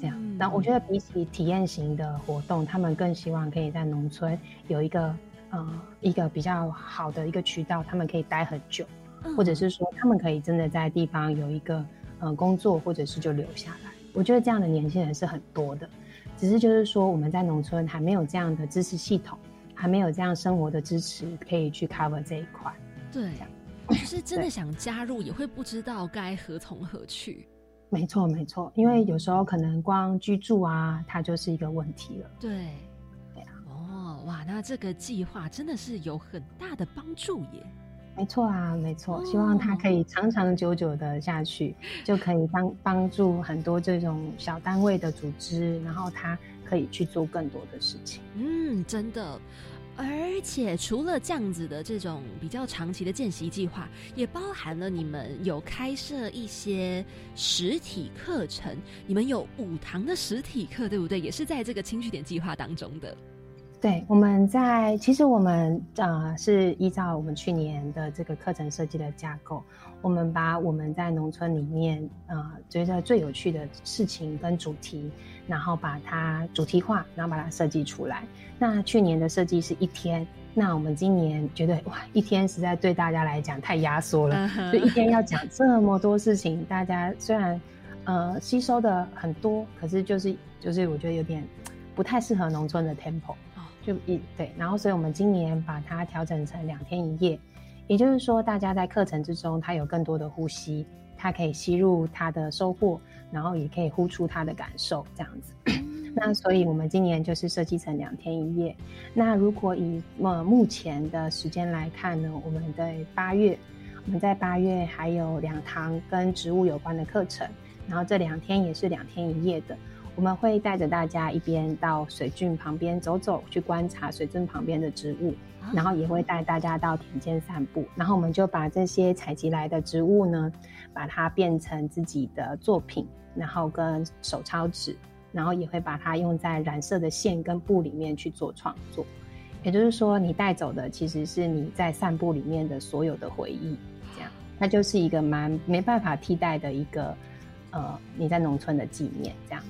这样，但我觉得比起体验型的活动，他们更希望可以在农村有一个呃一个比较好的一个渠道，他们可以待很久，或者是说他们可以真的在地方有一个呃工作，或者是就留下来。我觉得这样的年轻人是很多的，只是就是说我们在农村还没有这样的知识系统，还没有这样生活的支持可以去 cover 这一块。对，就是真的想加入，也会不知道该何从何去。[LAUGHS] 没错，没错，因为有时候可能光居住啊，它就是一个问题了。对，对啊。哦，哇，那这个计划真的是有很大的帮助耶。没错啊，没错，希望它可以长长久久的下去，就可以帮帮助很多这种小单位的组织，然后它可以去做更多的事情。嗯，真的。而且除了这样子的这种比较长期的见习计划，也包含了你们有开设一些实体课程，你们有五堂的实体课，对不对？也是在这个轻据点计划当中的。对，我们在其实我们呃是依照我们去年的这个课程设计的架构，我们把我们在农村里面呃觉得最有趣的事情跟主题。然后把它主题化，然后把它设计出来。那去年的设计是一天，那我们今年觉得哇，一天实在对大家来讲太压缩了，就一天要讲这么多事情，大家虽然呃吸收的很多，可是就是就是我觉得有点不太适合农村的 tempo，就一对。然后所以我们今年把它调整成两天一夜，也就是说大家在课程之中，它有更多的呼吸。他可以吸入他的收获，然后也可以呼出他的感受，这样子。那所以，我们今年就是设计成两天一夜。那如果以呃目前的时间来看呢，我们的八月，我们在八月还有两堂跟植物有关的课程，然后这两天也是两天一夜的。我们会带着大家一边到水圳旁边走走，去观察水圳旁边的植物。然后也会带大家到田间散步，然后我们就把这些采集来的植物呢，把它变成自己的作品，然后跟手抄纸，然后也会把它用在染色的线跟布里面去做创作。也就是说，你带走的其实是你在散步里面的所有的回忆，这样，那就是一个蛮没办法替代的一个，呃，你在农村的纪念，这样。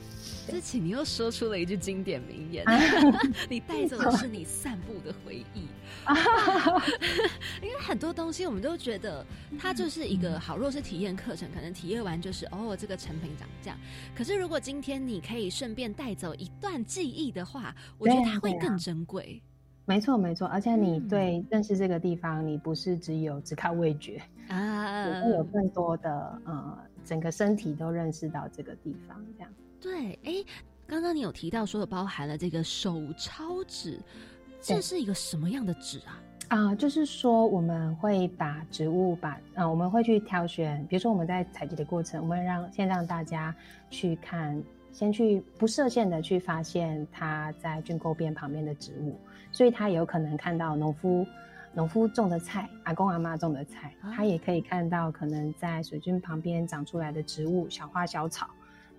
之前你又说出了一句经典名言，[LAUGHS] 你带走的是你散步的回忆。[LAUGHS] 因为很多东西我们都觉得它就是一个好，若是体验课程，可能体验完就是哦，这个成品长这样。可是如果今天你可以顺便带走一段记忆的话，我觉得它会更珍贵。没错没错，而且你对认识这个地方，你不是只有只靠味觉啊，会有更多的呃，整个身体都认识到这个地方，这样。对，哎，刚刚你有提到说包含了这个手抄纸，这是一个什么样的纸啊？啊，就是说我们会把植物把，呃，我们会去挑选，比如说我们在采集的过程，我们让先让大家去看，先去不设限的去发现它在菌沟边旁边的植物，所以他有可能看到农夫农夫种的菜，阿公阿妈种的菜，他也可以看到可能在水菌旁边长出来的植物，小花小草，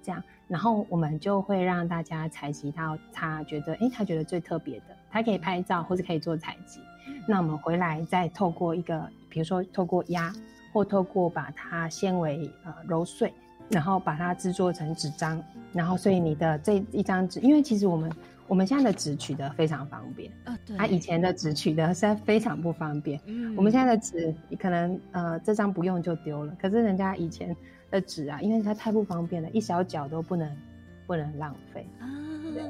这样，然后我们就会让大家采集到他觉得，哎，他觉得最特别的，他可以拍照或者可以做采集。那我们回来再透过一个，比如说透过压，或透过把它纤维呃揉碎，然后把它制作成纸张，然后所以你的这一张纸，因为其实我们我们现在的纸取得非常方便啊，对，它以前的纸取得实在非常不方便。嗯，我们现在的纸可能呃这张不用就丢了，可是人家以前的纸啊，因为它太不方便了，一小角都不能不能浪费啊，对，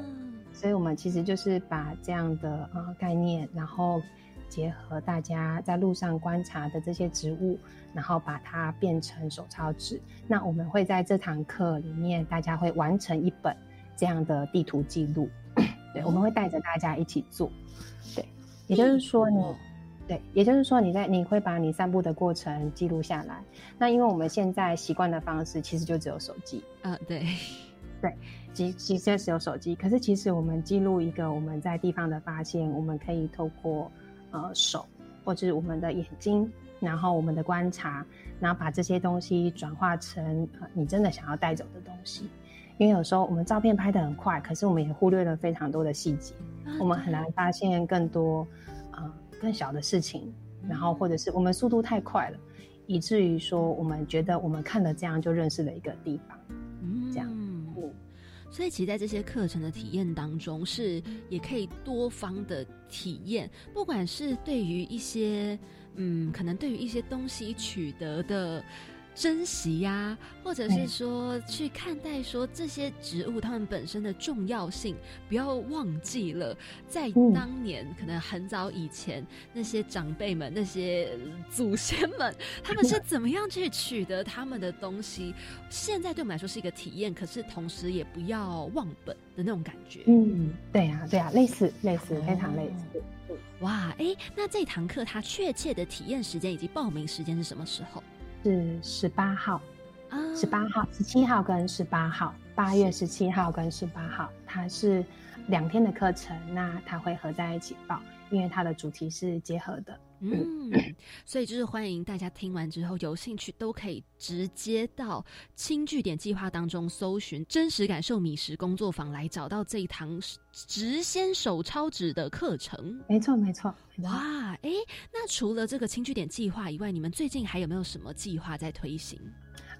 所以我们其实就是把这样的呃概念，然后。结合大家在路上观察的这些植物，然后把它变成手抄纸。那我们会在这堂课里面，大家会完成一本这样的地图记录。[COUGHS] 对，我们会带着大家一起做。对，也就是说你，对，也就是说你在你会把你散步的过程记录下来。那因为我们现在习惯的方式其实就只有手机。啊，对，对，其其实只有手机。可是其实我们记录一个我们在地方的发现，我们可以透过。呃，手或者我们的眼睛，然后我们的观察，然后把这些东西转化成呃你真的想要带走的东西。因为有时候我们照片拍的很快，可是我们也忽略了非常多的细节，我们很难发现更多呃更小的事情。然后或者是我们速度太快了，以至于说我们觉得我们看了这样就认识了一个地方，这样。嗯所以，其实在这些课程的体验当中，是也可以多方的体验，不管是对于一些，嗯，可能对于一些东西取得的。珍惜呀，或者是说去看待说这些植物它们本身的重要性，不要忘记了，在当年可能很早以前那些长辈们、那些祖先们，他们是怎么样去取得他们的东西？现在对我们来说是一个体验，可是同时也不要忘本的那种感觉。嗯，对呀，对呀，类似类似，非常类似。哇，哎，那这堂课它确切的体验时间以及报名时间是什么时候？是十八号，十八号、十七号跟十八号，八月十七号跟十八号，它是两天的课程，那它会合在一起报，因为它的主题是结合的。嗯，[LAUGHS] 所以就是欢迎大家听完之后有兴趣都可以直接到轻据点计划当中搜寻真实感受米食工作坊来找到这一堂直先手抄纸的课程。没错，没错。哇，哎，那除了这个轻据点计划以外，你们最近还有没有什么计划在推行？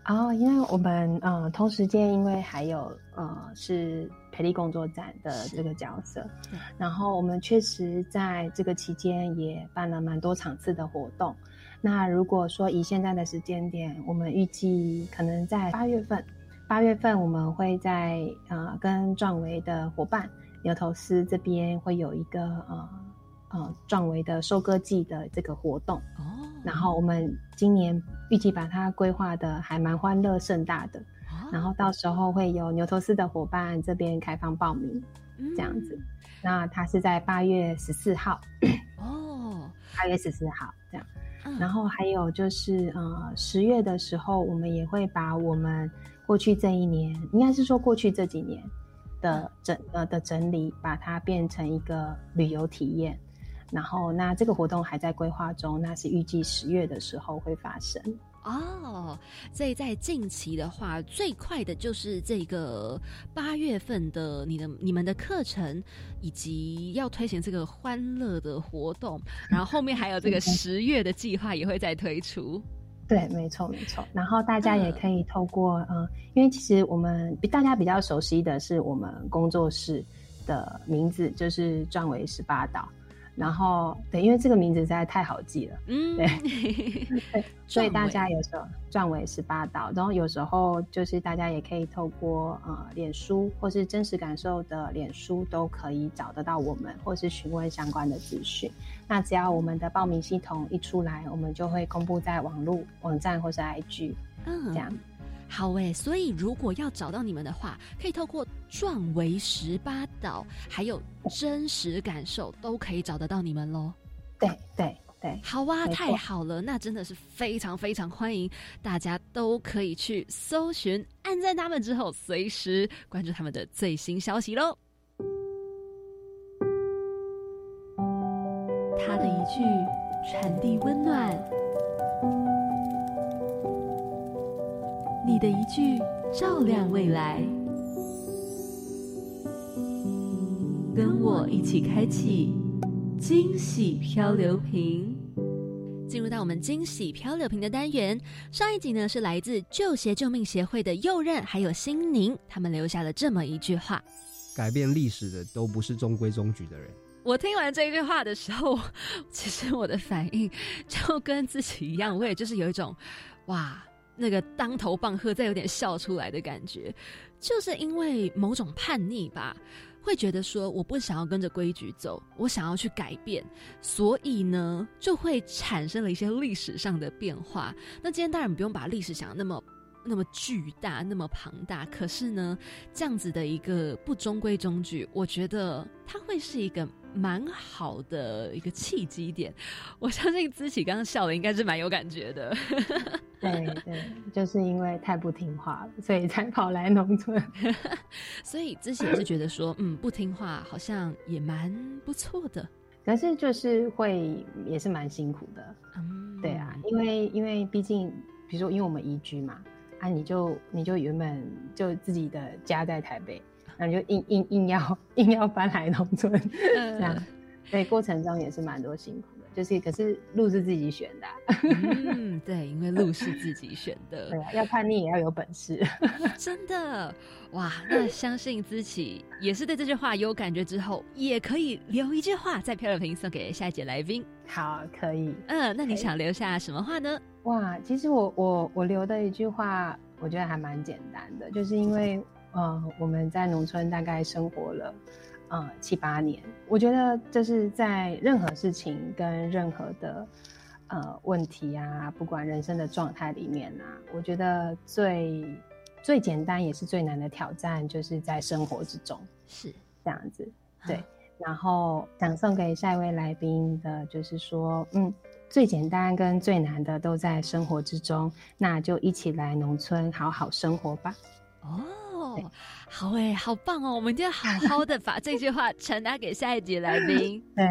哦，因为我们呃同时间因为还有呃是培力工作站的这个角色，然后我们确实在这个期间也办了蛮多场次的活动。那如果说以现在的时间点，我们预计可能在八月份，八月份我们会在呃跟壮维的伙伴牛头丝这边会有一个呃。呃，壮维的收割季的这个活动。哦，然后我们今年预计把它规划的还蛮欢乐盛大的，然后到时候会有牛头丝的伙伴这边开放报名，这样子。那它是在八月十四号哦，八月十四号这样。然后还有就是呃，十月的时候，我们也会把我们过去这一年，应该是说过去这几年的整呃的整理，把它变成一个旅游体验。然后，那这个活动还在规划中，那是预计十月的时候会发生哦。所以在近期的话，最快的就是这个八月份的你的你们的课程，以及要推行这个欢乐的活动，然后后面还有这个十月的计划也会再推出。对，没错没错。然后大家也可以透过嗯，因为其实我们大家比较熟悉的是我们工作室的名字，就是壮维十八岛。然后对，因为这个名字实在太好记了，嗯，[LAUGHS] 对，所以大家有时候转为十八道，然后有时候就是大家也可以透过呃脸书或是真实感受的脸书都可以找得到我们，或是询问相关的资讯。那只要我们的报名系统一出来，我们就会公布在网络网站或是 IG，嗯，这样。好诶，所以如果要找到你们的话，可以透过壮维十八岛，还有真实感受，都可以找得到你们喽。对对对，好哇，太好了，那真的是非常非常欢迎大家都可以去搜寻，按赞他们之后，随时关注他们的最新消息喽。他的一句传递温暖。你的一句照亮未来，跟我一起开启惊喜漂流瓶。进入到我们惊喜漂流瓶的单元，上一集呢是来自旧鞋救命协会的右任还有新宁，他们留下了这么一句话：改变历史的都不是中规中矩的人。我听完这句话的时候，[LAUGHS] 其实我的反应就跟自己一样，我也就是有一种哇。那个当头棒喝，再有点笑出来的感觉，就是因为某种叛逆吧，会觉得说我不想要跟着规矩走，我想要去改变，所以呢，就会产生了一些历史上的变化。那今天当然不用把历史想的那么。那么巨大，那么庞大，可是呢，这样子的一个不中规中矩，我觉得它会是一个蛮好的一个契机点。我相信资启刚刚笑的应该是蛮有感觉的。对 [LAUGHS] 对，就是因为太不听话了，所以才跑来农村。[LAUGHS] 所以之前是觉得说，嗯，不听话好像也蛮不错的，可是就是会也是蛮辛苦的。嗯，对啊，因为因为毕竟，比如说，因为我们移居嘛。啊，你就你就原本就自己的家在台北，那你就硬硬硬要硬要搬来农村，[LAUGHS] 这样，所以过程中也是蛮多辛苦的。就是可是路是自己选的，嗯，[LAUGHS] 对，因为路是自己选的，对，啊要叛逆也要有本事，[LAUGHS] 真的哇！那相信自己也是对这句话有感觉之后，也可以留一句话在漂流瓶送给下一节来宾。好，可以，嗯，那你想留下什么话呢？哇，其实我我我留的一句话，我觉得还蛮简单的，就是因为呃我们在农村大概生活了呃七八年，我觉得就是在任何事情跟任何的呃问题啊，不管人生的状态里面啊，我觉得最最简单也是最难的挑战，就是在生活之中是这样子。对，然后想送给下一位来宾的就是说，嗯。最简单跟最难的都在生活之中，那就一起来农村好好生活吧。哦，好诶，好棒哦！我们一定要好好的把这句话传达给下一集来宾。[LAUGHS] 对，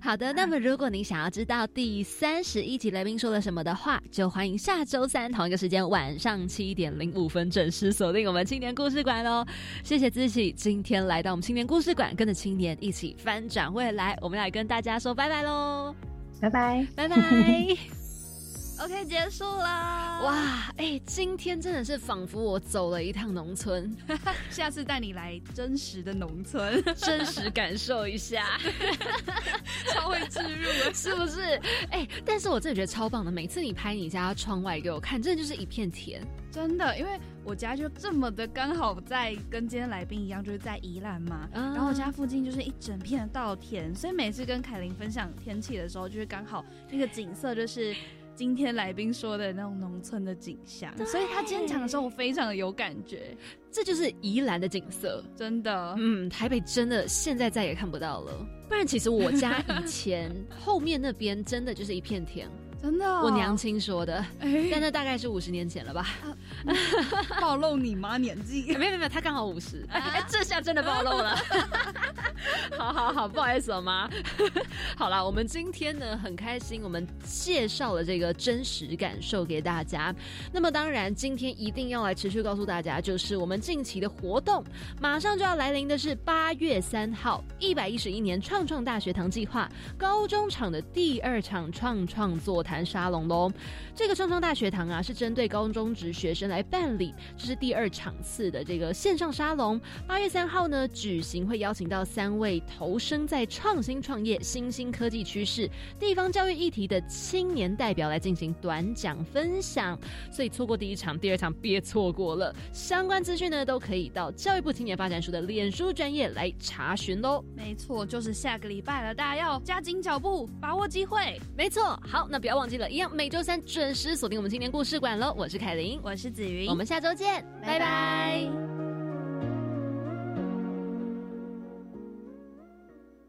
好的。那么，如果您想要知道第三十一集来宾说了什么的话，就欢迎下周三同一个时间晚上七点零五分准时锁定我们青年故事馆哦。谢谢自己今天来到我们青年故事馆，跟着青年一起翻转未来。我们来跟大家说拜拜喽。拜拜拜拜，OK 结束啦。哇，哎，今天真的是仿佛我走了一趟农村，[LAUGHS] 下次带你来真实的农村，[LAUGHS] 真实感受一下，[LAUGHS] 超会植入了，是不是？哎，但是我真的觉得超棒的，每次你拍你家窗外给我看，真的就是一片田。真的，因为我家就这么的刚好在跟今天来宾一样，就是在宜兰嘛，然后我家附近就是一整片的稻田，所以每次跟凯琳分享天气的时候，就是刚好那个景色就是今天来宾说的那种农村的景象，所以他今天讲的时候，我非常的有感觉，这就是宜兰的景色，真的，嗯，台北真的现在再也看不到了，不然其实我家以前 [LAUGHS] 后面那边真的就是一片田。真的，我娘亲说的，但那大概是五十年前了吧？暴露你妈年纪？[LAUGHS] 没有没有，她刚好五十。哎，[LAUGHS] 这下真的暴露了。[LAUGHS] 好好好，不好意思，我妈。好了，我们今天呢很开心，我们介绍了这个真实感受给大家。那么当然，今天一定要来持续告诉大家，就是我们近期的活动，马上就要来临的是八月三号，一百一十一年创创大学堂计划高中场的第二场创创座谈。谈沙龙喽，这个创创大学堂啊，是针对高中职学生来办理，这是第二场次的这个线上沙龙。八月三号呢举行，会邀请到三位投身在创新创业、新兴科技趋势、地方教育议题的青年代表来进行短讲分享。所以错过第一场、第二场别错过了。相关资讯呢，都可以到教育部青年发展署的脸书专业来查询喽。没错，就是下个礼拜了，大家要加紧脚步，把握机会。没错，好，那不要忘记了，一样每周三准时锁定我们青年故事馆喽。我是凯琳，我是子云，我们下周见，拜拜。